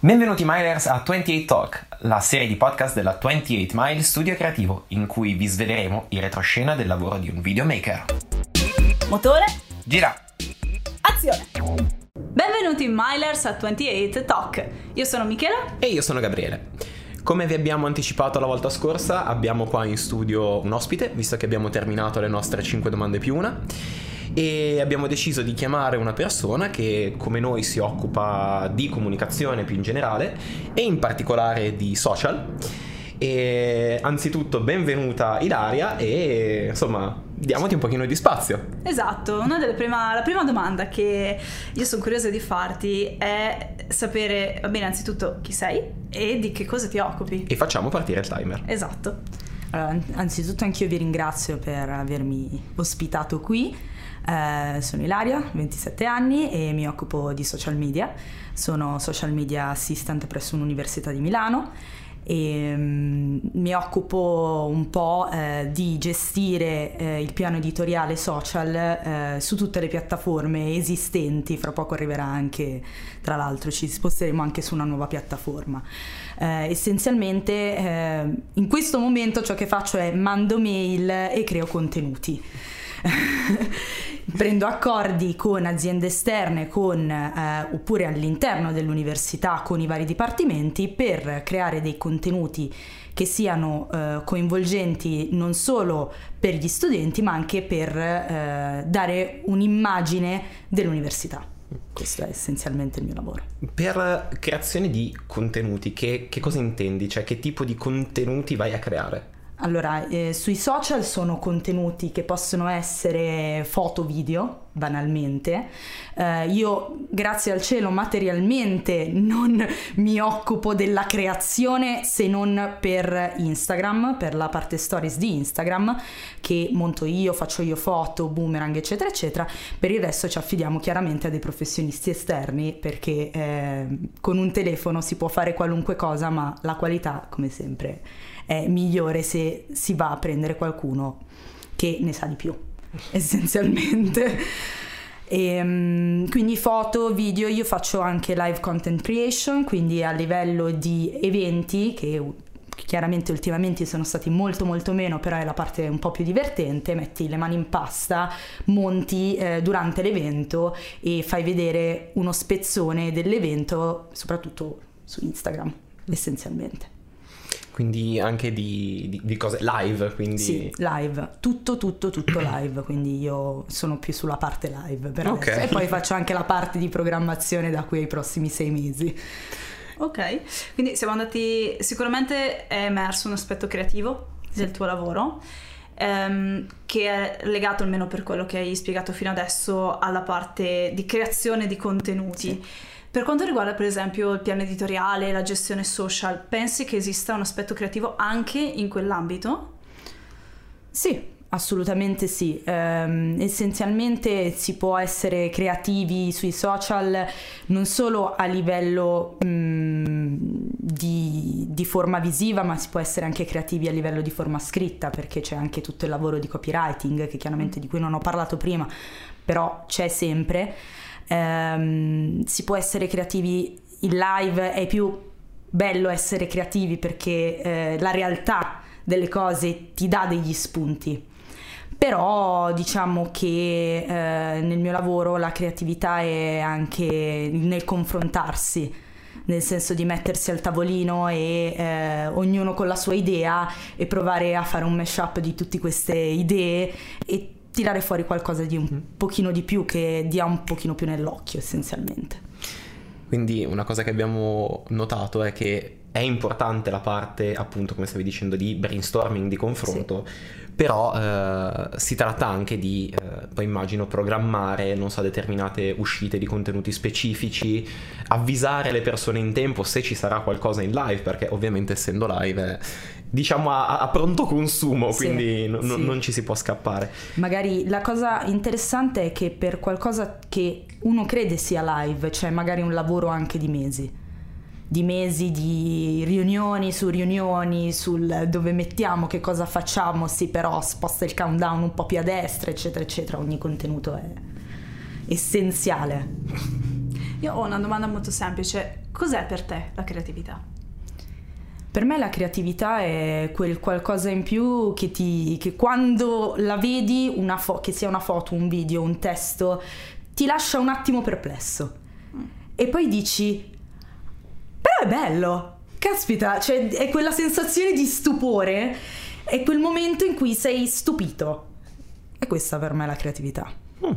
Benvenuti Milers a 28 Talk, la serie di podcast della 28 Mile Studio Creativo, in cui vi sveleremo il retroscena del lavoro di un videomaker. Motore, Gira! azione! Benvenuti Milers a 28 Talk. Io sono Michela. E io sono Gabriele. Come vi abbiamo anticipato la volta scorsa, abbiamo qua in studio un ospite, visto che abbiamo terminato le nostre 5 domande più una. E abbiamo deciso di chiamare una persona che, come noi, si occupa di comunicazione più in generale e in particolare di social. E anzitutto, benvenuta Ilaria e insomma, diamoti un pochino di spazio. Esatto, una delle prima, la prima domanda che io sono curiosa di farti è sapere, va bene, anzitutto chi sei e di che cosa ti occupi. E facciamo partire il timer. Esatto. Allora, an- anzitutto anch'io vi ringrazio per avermi ospitato qui. Eh, sono Ilaria, 27 anni e mi occupo di social media. Sono social media assistant presso l'Università di Milano e mm, mi occupo un po' eh, di gestire eh, il piano editoriale social eh, su tutte le piattaforme esistenti. Fra poco arriverà anche, tra l'altro, ci sposteremo anche su una nuova piattaforma. Eh, essenzialmente eh, in questo momento ciò che faccio è mando mail e creo contenuti. Prendo accordi con aziende esterne con, eh, oppure all'interno dell'università con i vari dipartimenti per creare dei contenuti che siano eh, coinvolgenti non solo per gli studenti ma anche per eh, dare un'immagine dell'università. Questo è essenzialmente il mio lavoro. Per creazione di contenuti, che, che cosa intendi? Cioè, che tipo di contenuti vai a creare? Allora, eh, sui social sono contenuti che possono essere foto, video, banalmente. Eh, io, grazie al cielo, materialmente non mi occupo della creazione se non per Instagram, per la parte stories di Instagram, che monto io, faccio io foto, boomerang, eccetera, eccetera. Per il resto ci affidiamo chiaramente a dei professionisti esterni perché eh, con un telefono si può fare qualunque cosa, ma la qualità, come sempre, è migliore se si va a prendere qualcuno che ne sa di più, essenzialmente. E, um, quindi foto, video, io faccio anche live content creation, quindi a livello di eventi che chiaramente ultimamente sono stati molto molto meno, però è la parte un po' più divertente, metti le mani in pasta, monti eh, durante l'evento e fai vedere uno spezzone dell'evento, soprattutto su Instagram, essenzialmente. Quindi anche di, di, di cose live, quindi... Sì, live, tutto, tutto, tutto live, quindi io sono più sulla parte live per Ok. adesso. E poi faccio anche la parte di programmazione da qui ai prossimi sei mesi. Ok, quindi siamo andati, sicuramente è emerso un aspetto creativo del tuo lavoro. ehm, che è legato almeno per quello che hai spiegato fino adesso alla parte di creazione di contenuti. Per quanto riguarda per esempio il piano editoriale, la gestione social, pensi che esista un aspetto creativo anche in quell'ambito? Sì, assolutamente sì. Ehm, essenzialmente si può essere creativi sui social non solo a livello mm, di, di forma visiva, ma si può essere anche creativi a livello di forma scritta, perché c'è anche tutto il lavoro di copywriting, che chiaramente di cui non ho parlato prima, però c'è sempre. Ehm, si può essere creativi in live, è più bello essere creativi perché eh, la realtà delle cose ti dà degli spunti. Però diciamo che eh, nel mio lavoro la creatività è anche nel confrontarsi, nel senso di mettersi al tavolino e eh, ognuno con la sua idea e provare a fare un mashup di tutte queste idee e tirare fuori qualcosa di un pochino di più che dia un pochino più nell'occhio essenzialmente. Quindi una cosa che abbiamo notato è che è importante la parte, appunto, come stavi dicendo, di brainstorming, di confronto, però eh, si tratta anche di, eh, poi immagino, programmare, non so, determinate uscite di contenuti specifici, avvisare le persone in tempo se ci sarà qualcosa in live, perché ovviamente essendo live è, diciamo, a, a pronto consumo, Sì, quindi no- sì. non ci si può scappare. Magari la cosa interessante è che per qualcosa che uno crede sia live, c'è magari un lavoro anche di mesi. Di mesi di riunioni su riunioni, sul dove mettiamo, che cosa facciamo, sì, però sposta il countdown un po' più a destra, eccetera, eccetera. Ogni contenuto è essenziale. Io ho una domanda molto semplice. Cos'è per te la creatività? Per me la creatività è quel qualcosa in più che, ti, che quando la vedi, fo- che sia una foto, un video, un testo, ti lascia un attimo perplesso. E poi dici, però è bello, caspita, cioè è quella sensazione di stupore, è quel momento in cui sei stupito. E questa per me è la creatività. Mm.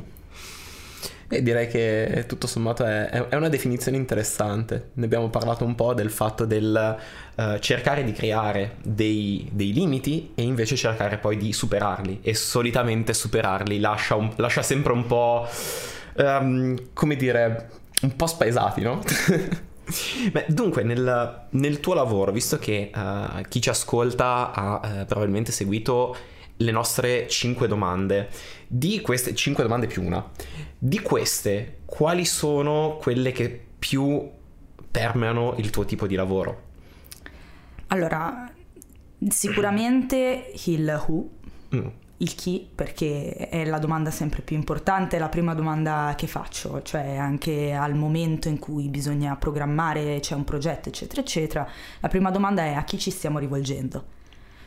Beh, direi che tutto sommato è, è, una definizione interessante. Ne abbiamo parlato un po' del fatto del uh, cercare di creare dei, dei, limiti e invece cercare poi di superarli. E solitamente superarli lascia, un, lascia sempre un po', um, come dire, un po' spaesati, no? Beh, dunque, nel, nel, tuo lavoro, visto che uh, chi ci ascolta ha uh, probabilmente seguito le nostre 5 domande, di queste 5 domande più una, di queste quali sono quelle che più permeano il tuo tipo di lavoro? Allora, sicuramente il who, mm il chi perché è la domanda sempre più importante, è la prima domanda che faccio, cioè anche al momento in cui bisogna programmare, c'è un progetto, eccetera, eccetera, la prima domanda è a chi ci stiamo rivolgendo?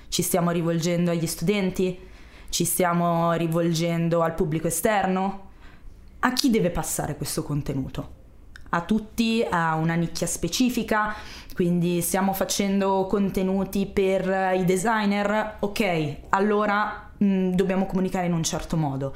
Ci stiamo rivolgendo agli studenti? Ci stiamo rivolgendo al pubblico esterno? A chi deve passare questo contenuto? A tutti, a una nicchia specifica, quindi stiamo facendo contenuti per i designer, ok, allora mh, mm, dobbiamo comunicare in un certo modo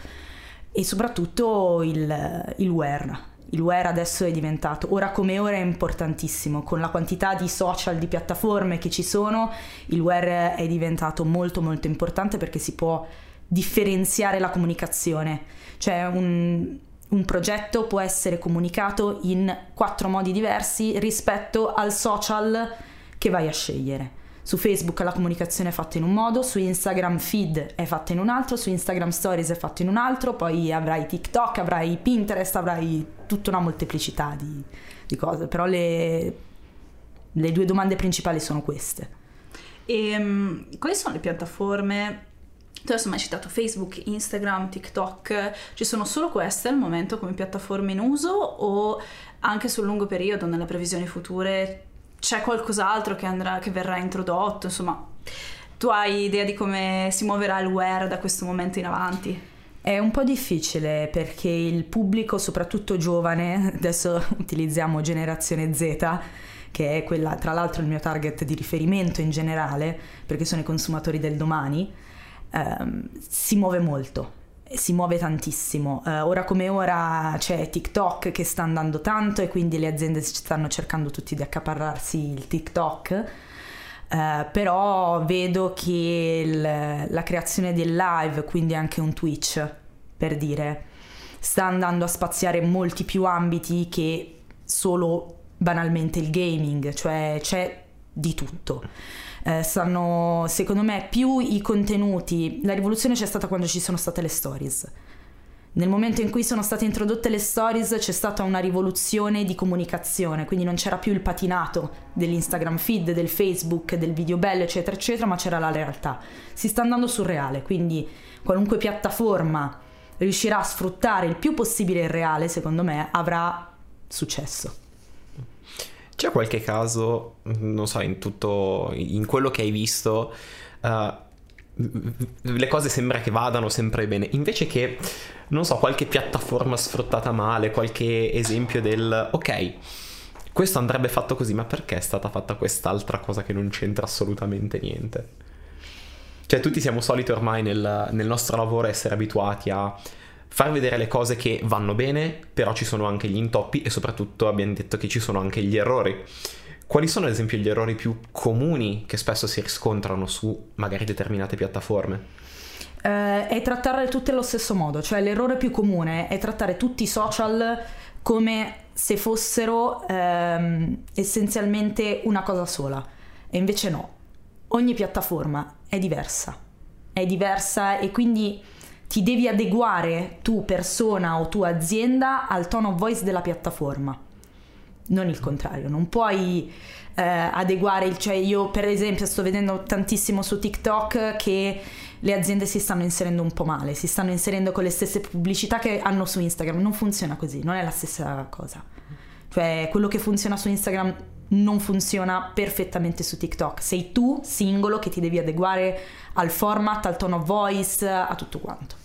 e soprattutto il, il where. Il where adesso è diventato, ora come ora è importantissimo, con la quantità di social, di piattaforme che ci sono, il where è diventato molto molto importante perché si può differenziare la comunicazione. Cioè un, un progetto può essere comunicato in quattro modi diversi rispetto al social che vai a scegliere. Su Facebook la comunicazione è fatta in un modo, su Instagram feed è fatta in un altro, su Instagram Stories è fatta in un altro, poi avrai TikTok, avrai Pinterest, avrai tutta una molteplicità di, di cose, però le, le, due domande principali sono queste. E um, quali sono le piattaforme? Tu adesso mi hai citato Facebook, Instagram, TikTok, ci sono solo queste al momento come piattaforme in uso o anche sul lungo periodo, nelle previsioni future, c'è qualcos'altro che, andrà, che verrà introdotto, insomma, tu hai idea di come si muoverà il wear da questo momento in avanti? È un po' difficile perché il pubblico, soprattutto giovane, adesso utilizziamo generazione Z, che è quella tra l'altro il mio target di riferimento in generale, perché sono i consumatori del domani, ehm, si muove molto si muove tantissimo. Uh, ora come ora c'è TikTok che sta andando tanto e quindi le aziende stanno cercando tutti di accaparrarsi il TikTok. Uh, però vedo che il, la creazione del live, quindi anche un Twitch, per dire, sta andando a spaziare molti più ambiti che solo banalmente il gaming, cioè c'è di tutto eh, sanno, secondo me, più i contenuti. La rivoluzione c'è stata quando ci sono state le stories. Nel momento in cui sono state introdotte le stories c'è stata una rivoluzione di comunicazione, quindi non c'era più il patinato dell'Instagram feed, del Facebook, del video bello, eccetera, eccetera, ma c'era la realtà. Si sta andando sul reale, quindi qualunque piattaforma riuscirà a sfruttare il più possibile il reale, secondo me, avrà successo. C'è qualche caso, non so, in tutto, in quello che hai visto, uh, le cose sembra che vadano sempre bene, invece che, non so, qualche piattaforma sfruttata male, qualche esempio del, ok, questo andrebbe fatto così, ma perché è stata fatta quest'altra cosa che non c'entra assolutamente niente? Cioè, tutti siamo soliti ormai nel, nel nostro lavoro essere abituati a far vedere le cose che vanno bene, però ci sono anche gli intoppi e soprattutto abbiamo detto che ci sono anche gli errori. Quali sono ad esempio gli errori più comuni che spesso si riscontrano su magari determinate piattaforme? Eh, è trattare tutte allo stesso modo, cioè l'errore più comune è trattare tutti i social come se fossero ehm, essenzialmente una cosa sola. E invece no, ogni piattaforma è diversa, è diversa e quindi ti devi adeguare tu persona o tua azienda al tone of voice della piattaforma. Non il contrario, non puoi eh, adeguare il cioè io per esempio sto vedendo tantissimo su TikTok che le aziende si stanno inserendo un po' male, si stanno inserendo con le stesse pubblicità che hanno su Instagram, non funziona così, non è la stessa cosa. Cioè, quello che funziona su Instagram non funziona perfettamente su TikTok. Sei tu, singolo, che ti devi adeguare al format, al tone of voice, a tutto quanto.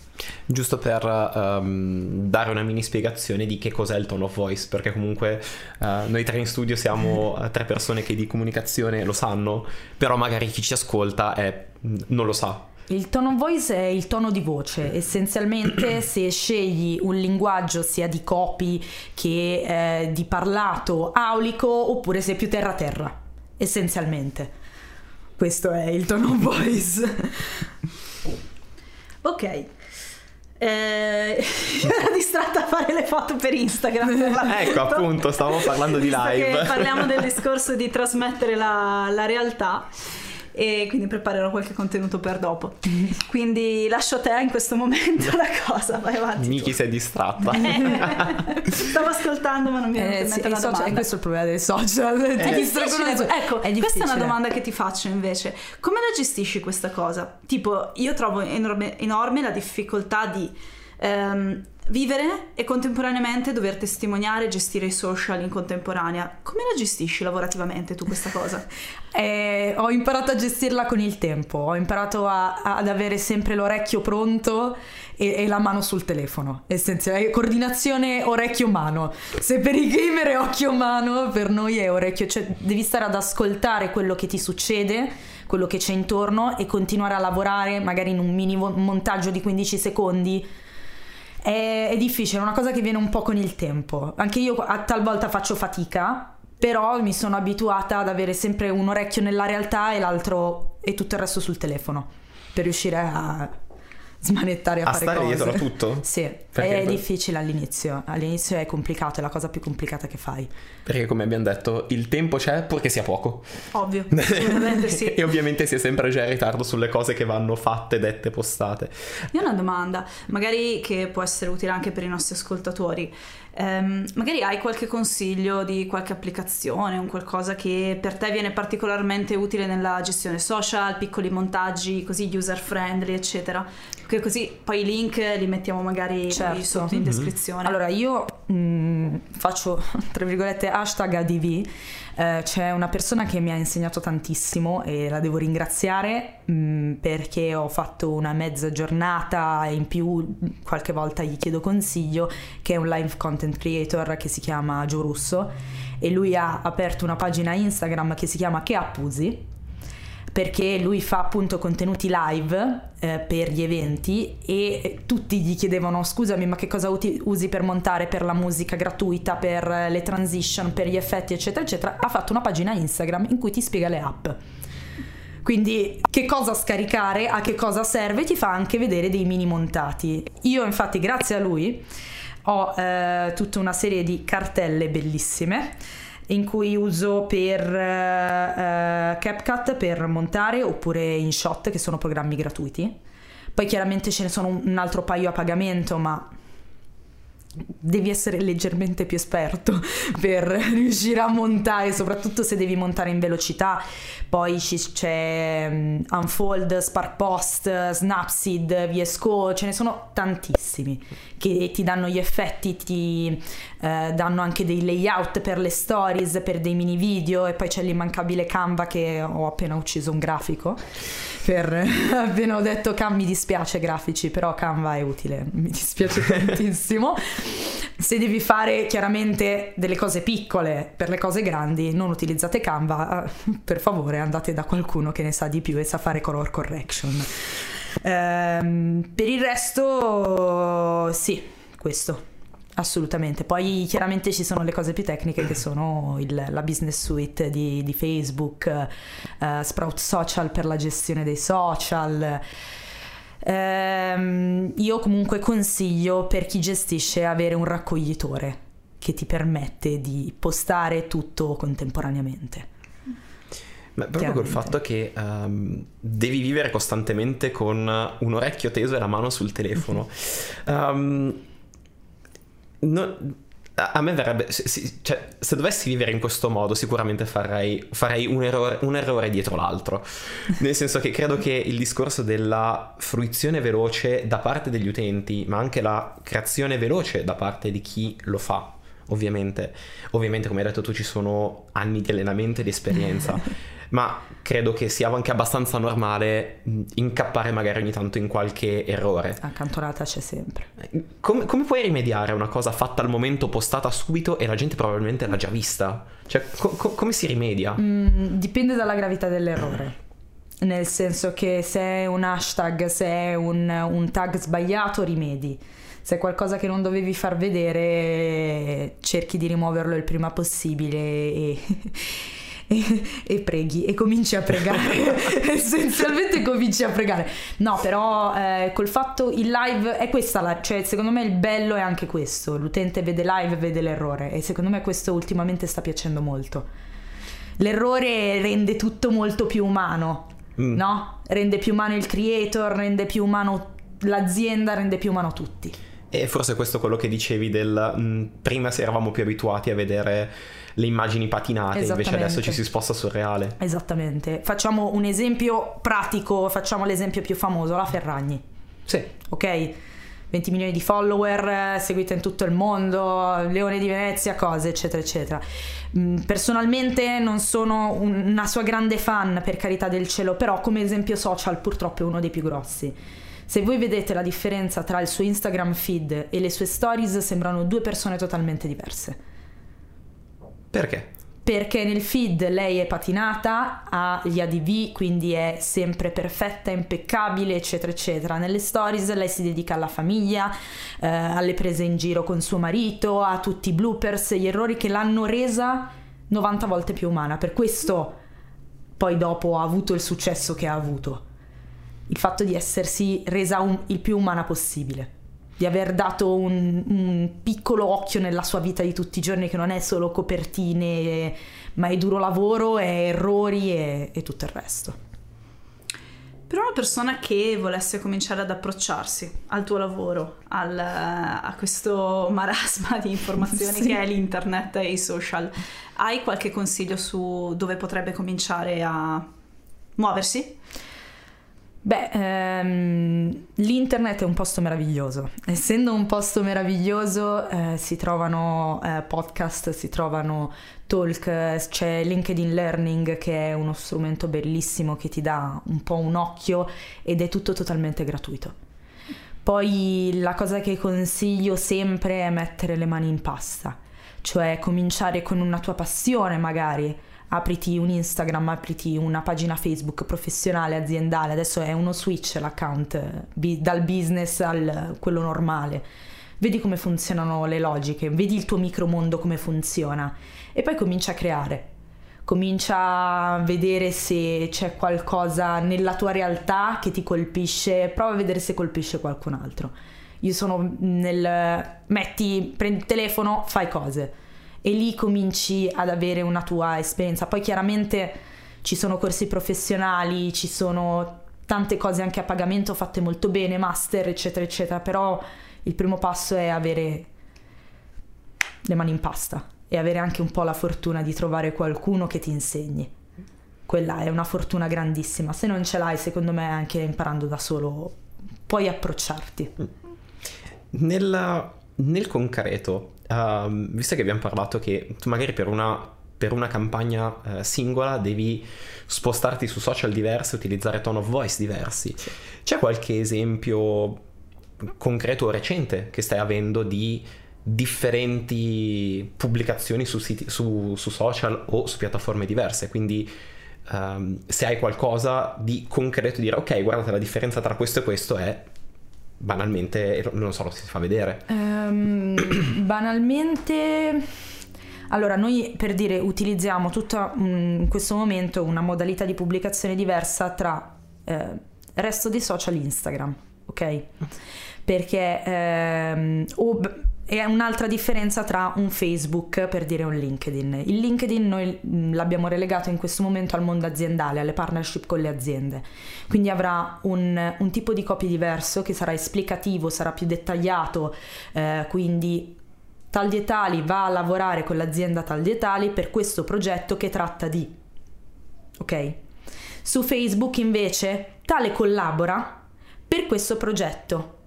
Giusto per um, dare una mini spiegazione di che cos'è il tone of voice, perché comunque uh, noi tre in studio siamo tre persone che di comunicazione lo sanno, però magari chi ci ascolta è, non lo sa. Il tone of voice è il tono di voce, essenzialmente se scegli un linguaggio sia di copy che eh, di parlato aulico oppure se è più terra-terra, essenzialmente. Questo è il tone of voice. ok. Eh, ero distratta a fare le foto per Instagram. ecco, appunto, stavamo parlando di live. parliamo del discorso di trasmettere la, la realtà e quindi preparerò qualche contenuto per dopo. Quindi lascio a te in questo momento la cosa, vai avanti. Miki si è distratta. Stavo ascoltando ma non mi è eh, sì, la social, questo è il problema dei social. È difficile. Ecco, è questa è una domanda che ti faccio invece. Come la gestisci questa cosa? Tipo, io trovo enorme, enorme la difficoltà di... Um, Vivere e contemporaneamente dover testimoniare e gestire i social in contemporanea. Come la gestisci lavorativamente tu questa cosa? eh, ho imparato a gestirla con il tempo, ho imparato a, a, ad avere sempre l'orecchio pronto e, e la mano sul telefono. Essenziale, coordinazione orecchio-mano. Se per i gamer è occhio-mano, per noi è orecchio, cioè devi stare ad ascoltare quello che ti succede, quello che c'è intorno e continuare a lavorare magari in un mini montaggio di 15 secondi è, è difficile, è una cosa che viene un po' con il tempo. Anche io a talvolta faccio fatica, però mi sono abituata ad avere sempre un orecchio nella realtà e l'altro e tutto il resto sul telefono per riuscire a smanettare a, a fare stare cose. dietro a tutto? sì, Perché è difficile all'inizio. All'inizio è complicato, è la cosa più complicata che fai. Perché come abbiamo detto, il tempo c'è purché sia poco. Ovvio, assolutamente sì. e ovviamente si è sempre già in ritardo sulle cose che vanno fatte, dette, postate. Io ho una domanda, magari che può essere utile anche per i nostri ascoltatori. Um, magari hai qualche consiglio di qualche applicazione, un qualcosa che per te viene particolarmente utile nella gestione social, piccoli montaggi così user friendly, eccetera. Che così poi i link li mettiamo magari certo. sotto in mhm. descrizione. Allora io mh, mm, faccio tra virgolette hashtag ADV. Eh, c'è una persona che mi ha insegnato tantissimo e la devo ringraziare mh, mm, perché ho fatto una mezza giornata e in più qualche volta gli chiedo consiglio, che è un live content creator che si chiama Gio Russo. E lui ha aperto una pagina Instagram che si chiama Che Appusi perché lui fa appunto contenuti live eh, per gli eventi e tutti gli chiedevano scusami ma che cosa usi per montare per la musica gratuita, per le transition, per gli effetti eccetera eccetera, ha fatto una pagina Instagram in cui ti spiega le app. Quindi che cosa scaricare, a che cosa serve, ti fa anche vedere dei mini montati. Io infatti grazie a lui ho eh, tutta una serie di cartelle bellissime in cui uso per uh, CapCut per montare oppure InShot che sono programmi gratuiti. Poi chiaramente ce ne sono un altro paio a pagamento, ma devi essere leggermente più esperto per riuscire a montare, soprattutto se devi montare in velocità. Poi c'è um, Unfold, Spark Post, Snapseed, VS Code, ce ne sono tantissimi che ti danno gli effetti, ti eh, danno anche dei layout per le stories, per dei mini video e poi c'è l'immancabile Canva che ho appena ucciso un grafico. Per, appena ho detto Canva mi dispiace grafici, però Canva è utile, mi dispiace tantissimo. Se devi fare chiaramente delle cose piccole per le cose grandi, non utilizzate Canva, per favore andate da qualcuno che ne sa di più e sa fare color correction. Ehm, per il resto, sì, questo. Assolutamente, poi chiaramente ci sono le cose più tecniche che sono il, la business suite di, di Facebook, uh, Sprout Social per la gestione dei social. Um, io comunque consiglio per chi gestisce avere un raccoglitore che ti permette di postare tutto contemporaneamente. Ma proprio col fatto che um, devi vivere costantemente con un orecchio teso e la mano sul telefono. Um, no, a me verrebbe, se, cioè, se dovessi vivere in questo modo, sicuramente farei, farei un, errore, un, errore, dietro l'altro. Nel senso che credo che il discorso della fruizione veloce da parte degli utenti, ma anche la creazione veloce da parte di chi lo fa, ovviamente. Ovviamente, come hai detto tu, ci sono anni di allenamento e di esperienza. ma credo che sia anche abbastanza normale incappare magari ogni tanto in qualche errore. Accantonata c'è sempre. Come, come, puoi rimediare a una cosa fatta al momento, postata subito e la gente probabilmente l'ha già vista? Cioè, co- co- come si rimedia? Mm, dipende dalla gravità dell'errore. Nel senso che se è un hashtag, se è un, un tag sbagliato, rimedi se è qualcosa che non dovevi far vedere cerchi di rimuoverlo il prima possibile e, e, e preghi e cominci a pregare. Essenzialmente cominci a pregare. No, però eh, col fatto il live è questa la, cioè secondo me il bello è anche questo. L'utente vede live, vede l'errore e secondo me questo ultimamente sta piacendo molto. L'errore rende tutto molto più umano. Mm. No? Rende più umano il creator, rende più umano l'azienda, rende più umano tutti. E forse questo è quello che dicevi del mh, mm, prima si eravamo più abituati a vedere le immagini patinate, invece adesso ci si sposta sul reale. Esattamente. Facciamo un esempio pratico, facciamo l'esempio più famoso, la Ferragni. Sì. Ok? 20 milioni di follower, seguita in tutto il mondo, Leone di Venezia, cose, eccetera, eccetera. Mm, personalmente non sono una sua grande fan, per carità del cielo, però come esempio social purtroppo è uno dei più grossi. Se voi vedete la differenza tra il suo Instagram feed e le sue stories, sembrano due persone totalmente diverse. Perché? Perché nel feed lei è patinata, ha gli ADV, quindi è sempre perfetta, impeccabile, eccetera, eccetera. Nelle stories lei si dedica alla famiglia, eh, alle prese in giro con suo marito, a tutti i bloopers, gli errori che l'hanno resa 90 volte più umana. Per questo poi dopo ha avuto il successo che ha avuto. Il fatto di essersi resa un, il più umana possibile di aver dato un, un, piccolo occhio nella sua vita di tutti i giorni che non è solo copertine, ma è duro lavoro, è errori e, e tutto il resto. Per una persona che volesse cominciare ad approcciarsi al tuo lavoro, al, a questo marasma di informazioni sì. che è l'internet e i social, hai qualche consiglio su dove potrebbe cominciare a muoversi? Beh, ehm, l'internet è un posto meraviglioso. Essendo un posto meraviglioso eh, si trovano eh, podcast, si trovano talk, c'è LinkedIn Learning che è uno strumento bellissimo che ti dà un po' un occhio ed è tutto totalmente gratuito. Poi la cosa che consiglio sempre è mettere le mani in pasta, cioè cominciare con una tua passione magari apriti un Instagram, apriti una pagina Facebook professionale, aziendale, adesso è uno switch l'account bi- dal business al quello normale. Vedi come funzionano le logiche, vedi il tuo micromondo come funziona e poi comincia a creare. Comincia a vedere se c'è qualcosa nella tua realtà che ti colpisce, prova a vedere se colpisce qualcun altro. Io sono nel metti, prendi il telefono, fai cose e lì cominci ad avere una tua esperienza. Poi chiaramente ci sono corsi professionali, ci sono tante cose anche a pagamento fatte molto bene, master, eccetera, eccetera, però il primo passo è avere le mani in pasta e avere anche un po' la fortuna di trovare qualcuno che ti insegni. Quella è una fortuna grandissima. Se non ce l'hai, secondo me, anche imparando da solo, puoi approcciarti. Nel, nel concreto, uh, visto che abbiamo parlato che tu magari per una, per una campagna uh, singola devi spostarti su social diversi, utilizzare tone of voice diversi, sì. c'è qualche esempio concreto o recente che stai avendo di differenti pubblicazioni su, siti, su, su social o su piattaforme diverse? Quindi um, se hai qualcosa di concreto dire ok guardate la differenza tra questo e questo è banalmente, non so, lo si fa vedere. Um, banalmente... Allora, noi per dire utilizziamo tutta mm, in questo momento una modalità di pubblicazione diversa tra eh, resto dei social Instagram, ok? Perché ehm, o e un'altra differenza tra un Facebook per dire un LinkedIn. Il LinkedIn noi l'abbiamo relegato in questo momento al mondo aziendale, alle partnership con le aziende. Quindi avrà un, un tipo di copy diverso che sarà esplicativo, sarà più dettagliato, eh, quindi tal di tali va a lavorare con l'azienda tal di tali per questo progetto che tratta di. Ok? Su Facebook invece tale collabora per questo progetto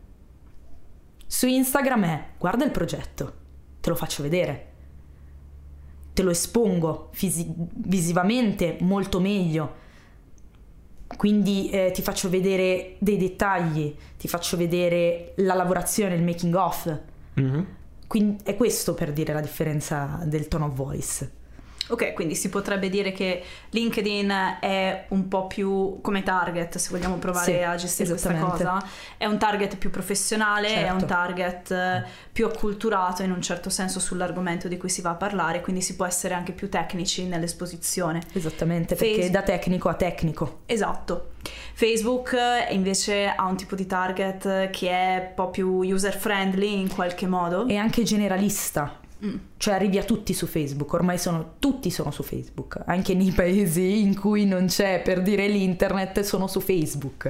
su Instagram è guarda il progetto, te lo faccio vedere. te lo espongo fisi- visivamente molto meglio. Quindi eh, ti faccio vedere dei dettagli, ti faccio vedere la lavorazione, il making of. Mhm. Quindi è questo per dire la differenza del tone of voice. Ok, quindi si potrebbe dire che LinkedIn è un po' più come target, se vogliamo provare Sì, a gestire questa cosa. È un target più professionale, è un Certo. target eh, più acculturato in un certo senso sull'argomento di cui si va a parlare, quindi si può essere anche più tecnici nell'esposizione. Esattamente, perché Facebook. da tecnico a tecnico. Esatto. Facebook eh, invece ha un tipo di target che è un po' più user friendly in qualche modo. E anche generalista. Mm. Cioè arrivi a tutti su Facebook, ormai sono, tutti sono su Facebook, anche nei paesi in cui non c'è per dire l'internet sono su Facebook,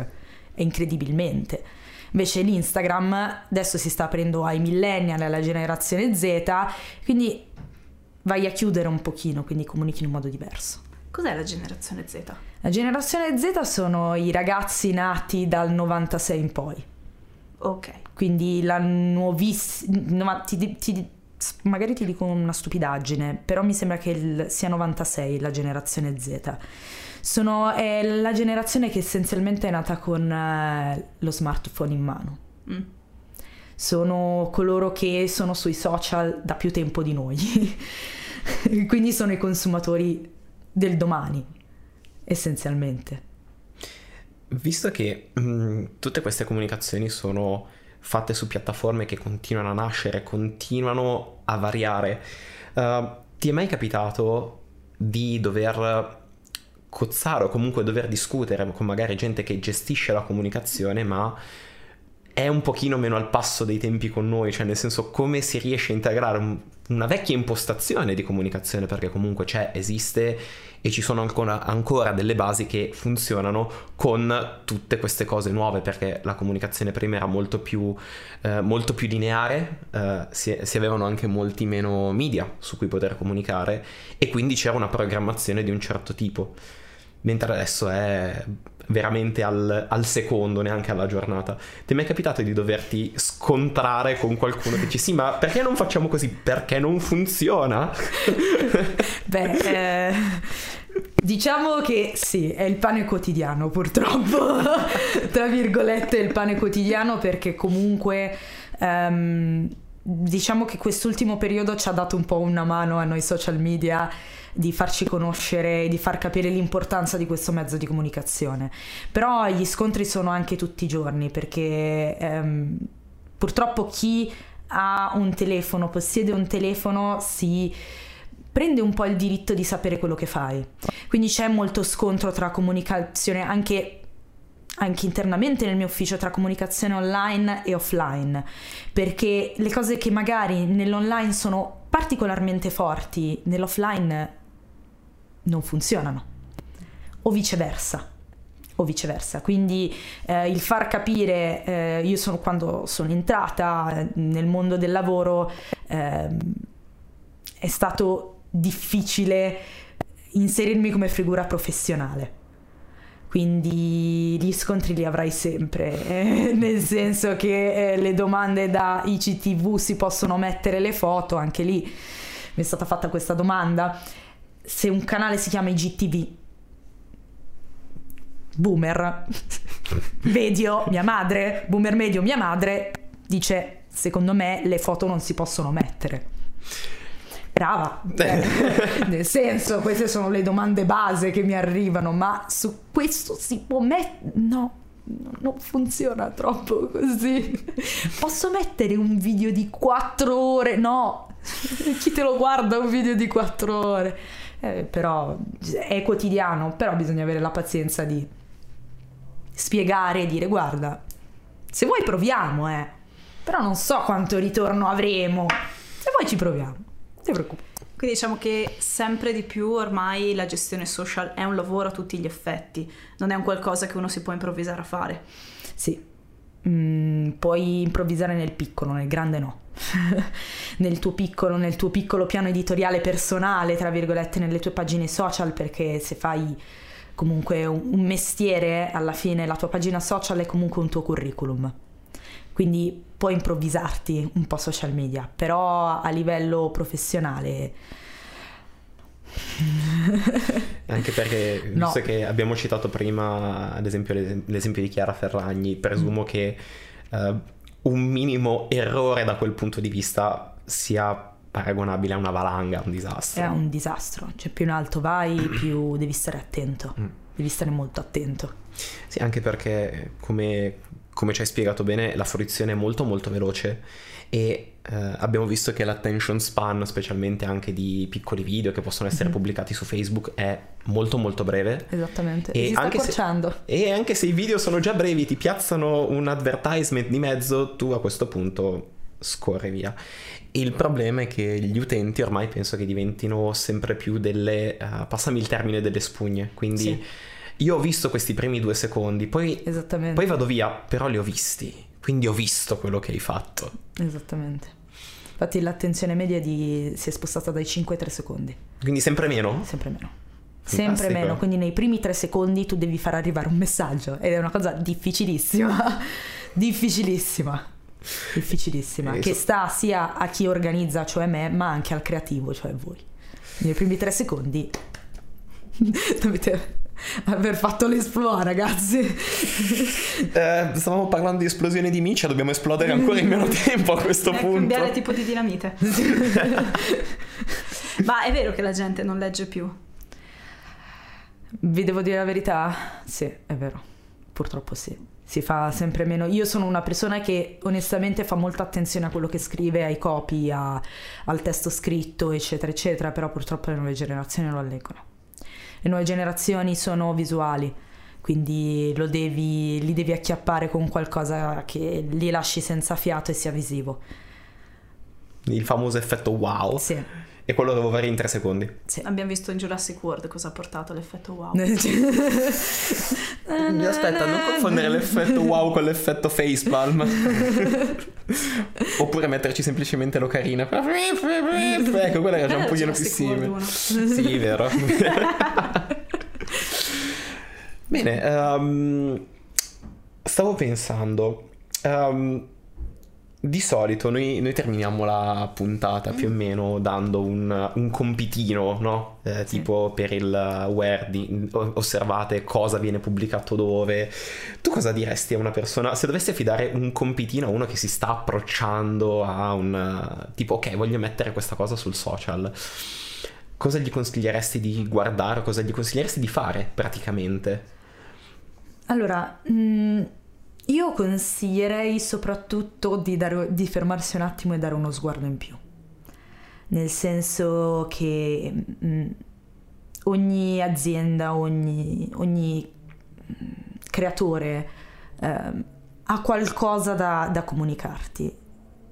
e incredibilmente. Invece l'Instagram adesso si sta aprendo ai millennial, alla generazione Z, quindi vai a chiudere un pochino, quindi comunichi in un modo diverso. Cos'è la generazione Z? La generazione Z sono i ragazzi nati dal 96 in poi, Ok. quindi la nuovissima... ti, ti- magari ti dico una stupidaggine, però mi sembra che il- sia 96 la generazione Z. Sono, è la generazione che essenzialmente è nata con eh, lo smartphone in mano. Mm. Sono coloro che sono sui social da più tempo di noi. Quindi sono i consumatori del domani, essenzialmente. Visto che mh, tutte queste comunicazioni sono fatte su piattaforme che continuano a nascere, continuano a variare, eh, ti è mai capitato di dover cozzare o comunque dover discutere con magari gente che gestisce la comunicazione ma è un pochino meno al passo dei tempi con noi, cioè nel senso come si riesce a integrare un- una vecchia impostazione di comunicazione perché comunque c'è, esiste e ci sono ancora, ancora delle basi che funzionano con tutte queste cose nuove perché la comunicazione prima era molto più, eh, molto più lineare, eh, si, si avevano anche molti meno media su cui poter comunicare e quindi c'era una programmazione di un certo tipo, mentre adesso è veramente al, al secondo, neanche alla giornata. Ti è mai capitato di doverti scontrare con qualcuno che dice sì ma perché non facciamo così? Perché non funziona? Beh, eh, diciamo che sì, è il pane quotidiano purtroppo, tra virgolette è il pane quotidiano perché comunque ehm, diciamo che quest'ultimo periodo ci ha dato un po' una mano a noi social media di farci conoscere, di far capire l'importanza di questo mezzo di comunicazione. Però gli scontri sono anche tutti i giorni perché ehm, purtroppo chi ha un telefono, possiede un telefono, si prende un po' il diritto di sapere quello che fai. Quindi c'è molto scontro tra comunicazione anche anche internamente nel mio ufficio tra comunicazione online e offline, perché le cose che magari nell'online sono particolarmente forti, nell'offline non funzionano, o viceversa. O viceversa, quindi eh, il far capire, eh, io sono quando sono entrata eh, nel mondo del lavoro, ehm, è stato difficile inserirmi come figura professionale. Quindi gli scontri li avrai sempre, eh, nel senso che eh, le domande da ICTV si possono mettere le foto, anche lì mi è stata fatta questa domanda. Se un canale si chiama IGTV, boomer, medio, mia madre, boomer medio, mia madre, dice secondo me le foto non si possono mettere. Brava, eh, nel senso, queste sono le domande base che mi arrivano, ma su questo si può mettere... No, non funziona troppo così. Posso mettere un video di 4 ore? No, chi te lo guarda un video di 4 ore? Eh, però è quotidiano, però bisogna avere la pazienza di spiegare e dire guarda, se vuoi proviamo, eh. Però non so quanto ritorno avremo. Se vuoi ci proviamo. Non ti preoccupare. Quindi diciamo che sempre di più ormai la gestione social è un lavoro a tutti gli effetti, non è un qualcosa che uno si può improvvisare a fare. Sì. Mm, puoi improvvisare nel piccolo, nel grande no. nel tuo piccolo, nel tuo piccolo piano editoriale personale, tra virgolette, nelle tue pagine social, perché se fai comunque un, un mestiere, alla fine la tua pagina social è comunque un tuo curriculum. Quindi puoi improvvisarti un po' social media, però a livello professionale Anche perché, No. visto che abbiamo citato prima, ad esempio, l'esem- l'esempio di Chiara Ferragni, presumo che eh, un minimo errore da quel punto di vista sia paragonabile a una valanga, un disastro. È un disastro. Cioè, più in alto vai, più devi stare attento. Mm. Devi stare molto attento. Sì, anche perché, come, come ci hai spiegato bene, la fruizione è molto molto veloce e eh, abbiamo visto che l'attention span, specialmente anche di piccoli video che possono essere Mhm. pubblicati su Facebook, è molto molto breve. Esattamente. E anche se-. E anche se i video sono già brevi, ti piazzano un advertisement di mezzo, tu a questo punto scorri via. Il problema è che gli utenti ormai penso che diventino sempre più delle, eh, passami il termine, delle spugne. Quindi Sì. Io ho visto questi primi due secondi, poi, poi vado via, però li ho visti. Quindi ho visto quello che hai fatto. Esattamente. Infatti l'attenzione media di- si è spostata dai 5 ai 3 secondi. Quindi sempre meno? Sempre meno. Sempre Fantastico. meno, quindi nei primi tre secondi tu devi far arrivare un messaggio ed è una cosa difficilissima, difficilissima, difficilissima, Eh, che so- sta sia a chi organizza, cioè me, ma anche al creativo, cioè voi. Nei primi tre secondi dovete aver fatto l'esploa, ragazzi. Eh, stavamo parlando di esplosione di miccia, dobbiamo esplodere ancora in meno tempo a questo Eh, punto. cambiare tipo di dinamite. Ma è vero che la gente non legge più. Vi devo dire la verità? Sì, è vero. Purtroppo sì. Si fa sempre meno. Io sono una persona che onestamente fa molta attenzione a quello che scrive, ai copy, a- al testo scritto, eccetera, eccetera, però purtroppo le nuove generazioni lo leggono. Le nuove generazioni sono visuali, quindi lo devi, li devi acchiappare con qualcosa che li lasci senza fiato e sia visivo. Il famoso effetto wow. Sì, E quello devo fare in tre secondi. sì. Abbiamo visto in Jurassic World cosa ha portato l'effetto wow. Aspetta, non confondere l'effetto wow con l'effetto facepalm. Oppure metterci semplicemente l'ocarina. Ecco, quella era già un Eh, pochino più simile. Sì, vero. Bene, ehm, stavo pensando. ehm, di solito noi, noi terminiamo la puntata più o meno dando un, un compitino, no? Eh, Sì. Tipo per il where di- osservate cosa viene pubblicato dove. Tu cosa diresti a una persona se dovessi affidare un compitino a uno che si sta approcciando a un tipo ok, voglio mettere questa cosa sul social? Cosa gli consiglieresti di guardare? Cosa gli consiglieresti di fare praticamente? Allora, mm, io consiglierei soprattutto di, dare- di fermarsi un attimo e dare uno sguardo in più. Nel senso che mm, ogni azienda, ogni, ogni, mm, creatore ehm, ha qualcosa da, da comunicarti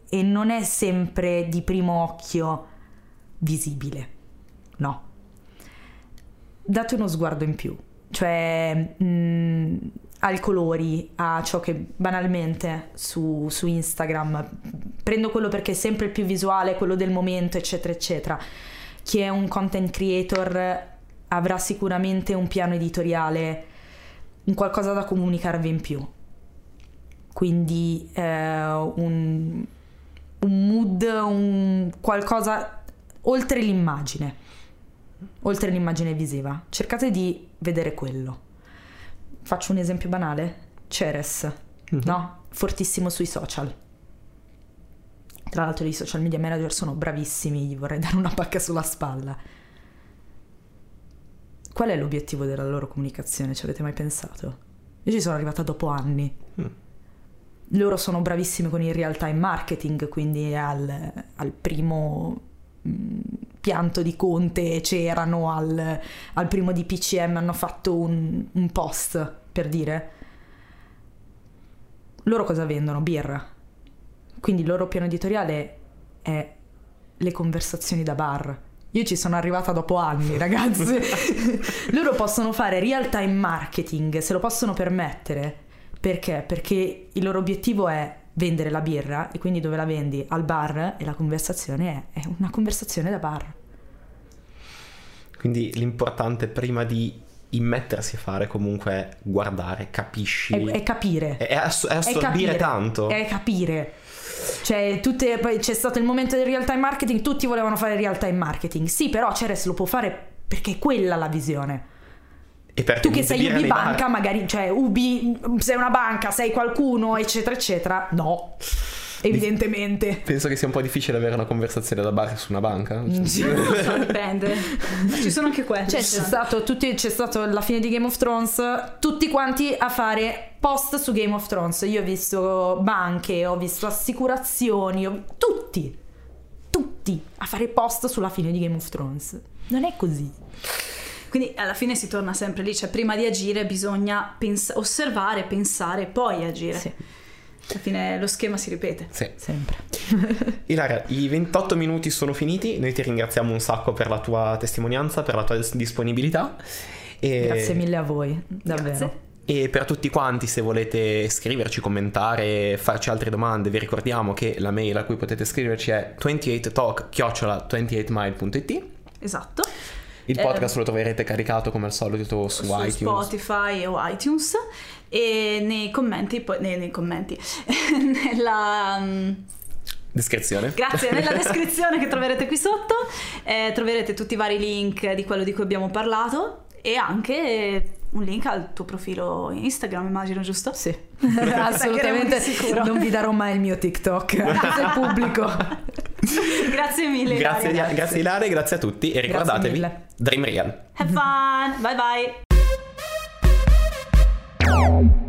e non è sempre di primo occhio visibile, no. Date uno sguardo in più, cioè mh, ai colori, a ciò che banalmente su, su Instagram prendo quello perché è sempre più visuale, quello del momento, eccetera, eccetera. Chi è un content creator avrà sicuramente un piano editoriale, un qualcosa da comunicarvi in più. Quindi eh, un, un mood, un qualcosa oltre l'immagine, oltre l'immagine visiva. Cercate di vedere quello. Faccio un esempio banale. Ceres, no? Fortissimo sui social. Tra l'altro i social media manager sono bravissimi, gli vorrei dare una pacca sulla spalla. Qual è l'obiettivo della loro comunicazione? Ci avete mai pensato? Io ci sono arrivata dopo anni. Mm. Loro sono bravissimi con il real time marketing, quindi al, al primo pianto di Conte c'erano, al, al primo di PCM hanno fatto un, un post per dire. Loro cosa vendono? Birra. Quindi il loro piano editoriale è le conversazioni da bar. Io ci sono arrivata dopo anni, ragazzi. Loro possono fare real time marketing, se lo possono permettere. Perché? Perché il loro obiettivo è vendere la birra e quindi dove la vendi? Al bar e la conversazione è, è una conversazione da bar. Quindi l'importante prima di immettersi a fare comunque è guardare, capisci. È, è capire. È, ass- è È assorbire capire, tanto. È capire. Cioè, tutte, poi c'è stato il momento del real time marketing, tutti volevano fare real time marketing. Sì, però Ceres lo può fare perché è quella la visione. E per Tu che sei Ubi nei bar. Banca, magari, cioè Ubi, sei una banca, sei qualcuno, eccetera, eccetera. No, evidentemente. Penso che sia un po' difficile avere una conversazione da bar su una banca. Mm, Dipende. Ci sono anche quelle. Cioè, c'è stato, tutti, c'è stato la fine di Game of Thrones, tutti quanti a fare post su Game of Thrones. Io ho visto banche, ho visto assicurazioni, ho- tutti, tutti a fare post sulla fine di Game of Thrones. Non è così. Quindi alla fine si torna sempre lì, cioè prima di agire bisogna pens- osservare, pensare, poi agire. Sì, Alla fine lo schema si ripete. Sì. sempre. Ilaria, i 28 minuti sono finiti. Noi ti ringraziamo un sacco per la tua testimonianza, per la tua disponibilità. E... Grazie mille a voi, davvero. Grazie. E per tutti quanti, se volete scriverci, commentare, farci altre domande, vi ricordiamo che la mail a cui potete scriverci è 28talk-28mile.it. Esatto. Il Eh, podcast lo troverete caricato come al solito su, su iTunes. Spotify o iTunes e nei commenti, poi nei, nei commenti, nella... mm, Descrizione. Grazie, nella descrizione che troverete qui sotto eh, troverete tutti i vari link di quello di cui abbiamo parlato e anche un link al tuo profilo Instagram, immagino, giusto? Sì, assolutamente. Non vi darò mai il mio TikTok, se pubblico. grazie mille. Grazie, Ilaria, grazie Ilaria, grazie a tutti e ricordatevi, Dream Real. Have fun, bye bye.